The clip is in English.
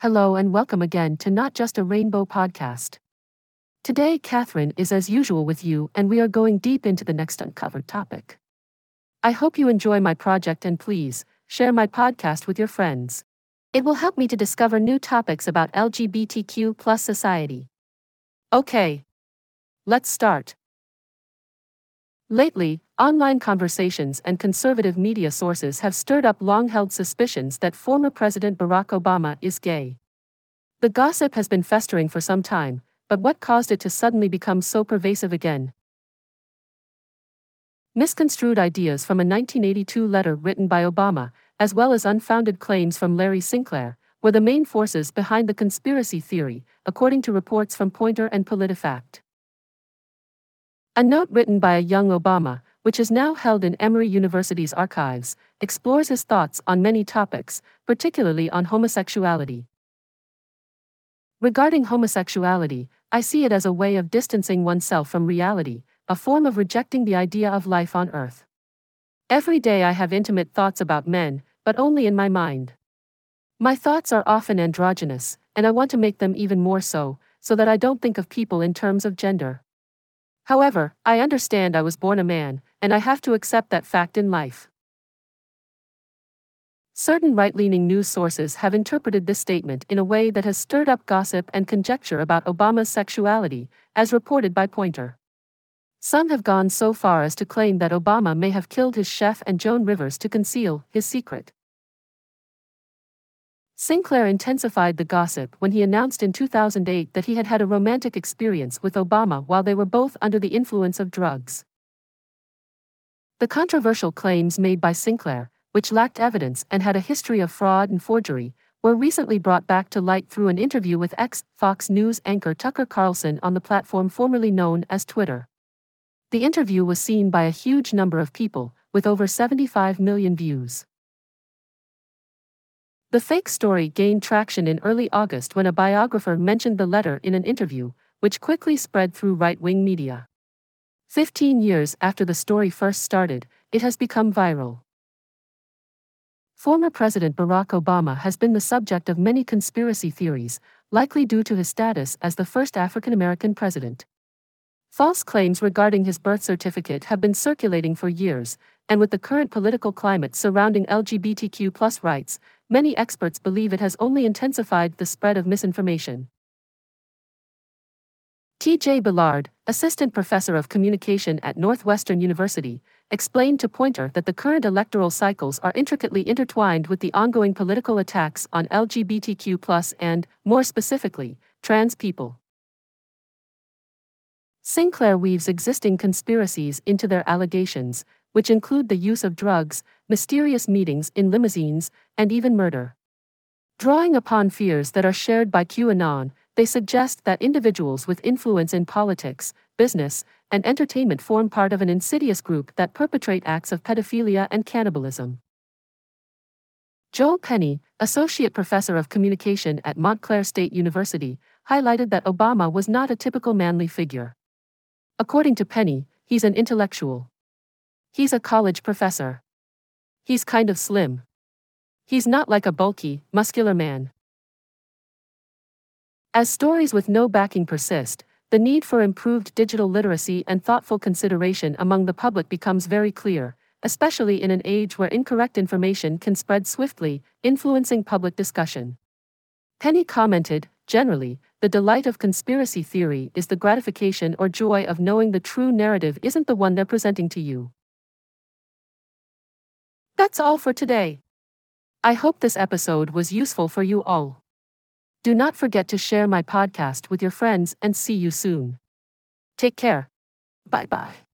Hello and welcome again to Not Just a Rainbow podcast. Today, Catherine is as usual with you, and we are going deep into the next uncovered topic. I hope you enjoy my project and please share my podcast with your friends. It will help me to discover new topics about LGBTQ plus society. Okay, let's start. Lately, online conversations and conservative media sources have stirred up long held suspicions that former President Barack Obama is gay. The gossip has been festering for some time, but what caused it to suddenly become so pervasive again? Misconstrued ideas from a 1982 letter written by Obama, as well as unfounded claims from Larry Sinclair, were the main forces behind the conspiracy theory, according to reports from Poynter and PolitiFact. A note written by a young Obama, which is now held in Emory University's archives, explores his thoughts on many topics, particularly on homosexuality. Regarding homosexuality, I see it as a way of distancing oneself from reality, a form of rejecting the idea of life on earth. Every day I have intimate thoughts about men, but only in my mind. My thoughts are often androgynous, and I want to make them even more so, so that I don't think of people in terms of gender. However, I understand I was born a man, and I have to accept that fact in life. Certain right leaning news sources have interpreted this statement in a way that has stirred up gossip and conjecture about Obama's sexuality, as reported by Poynter. Some have gone so far as to claim that Obama may have killed his chef and Joan Rivers to conceal his secret. Sinclair intensified the gossip when he announced in 2008 that he had had a romantic experience with Obama while they were both under the influence of drugs. The controversial claims made by Sinclair, which lacked evidence and had a history of fraud and forgery, were recently brought back to light through an interview with ex Fox News anchor Tucker Carlson on the platform formerly known as Twitter. The interview was seen by a huge number of people, with over 75 million views. The fake story gained traction in early August when a biographer mentioned the letter in an interview, which quickly spread through right wing media. Fifteen years after the story first started, it has become viral. Former President Barack Obama has been the subject of many conspiracy theories, likely due to his status as the first African American president. False claims regarding his birth certificate have been circulating for years, and with the current political climate surrounding LGBTQ rights, many experts believe it has only intensified the spread of misinformation. T.J. Billard, assistant professor of communication at Northwestern University, explained to Poynter that the current electoral cycles are intricately intertwined with the ongoing political attacks on LGBTQ and, more specifically, trans people. Sinclair weaves existing conspiracies into their allegations, which include the use of drugs, mysterious meetings in limousines, and even murder. Drawing upon fears that are shared by QAnon, they suggest that individuals with influence in politics, business, and entertainment form part of an insidious group that perpetrate acts of pedophilia and cannibalism. Joel Penney, associate professor of communication at Montclair State University, highlighted that Obama was not a typical manly figure. According to Penney, he's an intellectual. He's a college professor. He's kind of slim. He's not like a bulky, muscular man. As stories with no backing persist, the need for improved digital literacy and thoughtful consideration among the public becomes very clear, especially in an age where incorrect information can spread swiftly, influencing public discussion. Penney commented, generally, the delight of conspiracy theory is the gratification or joy of knowing the true narrative isn't the one they're presenting to you. That's all for today. I hope this episode was useful for you all. Do not forget to share my podcast with your friends and see you soon. Take care. Bye bye.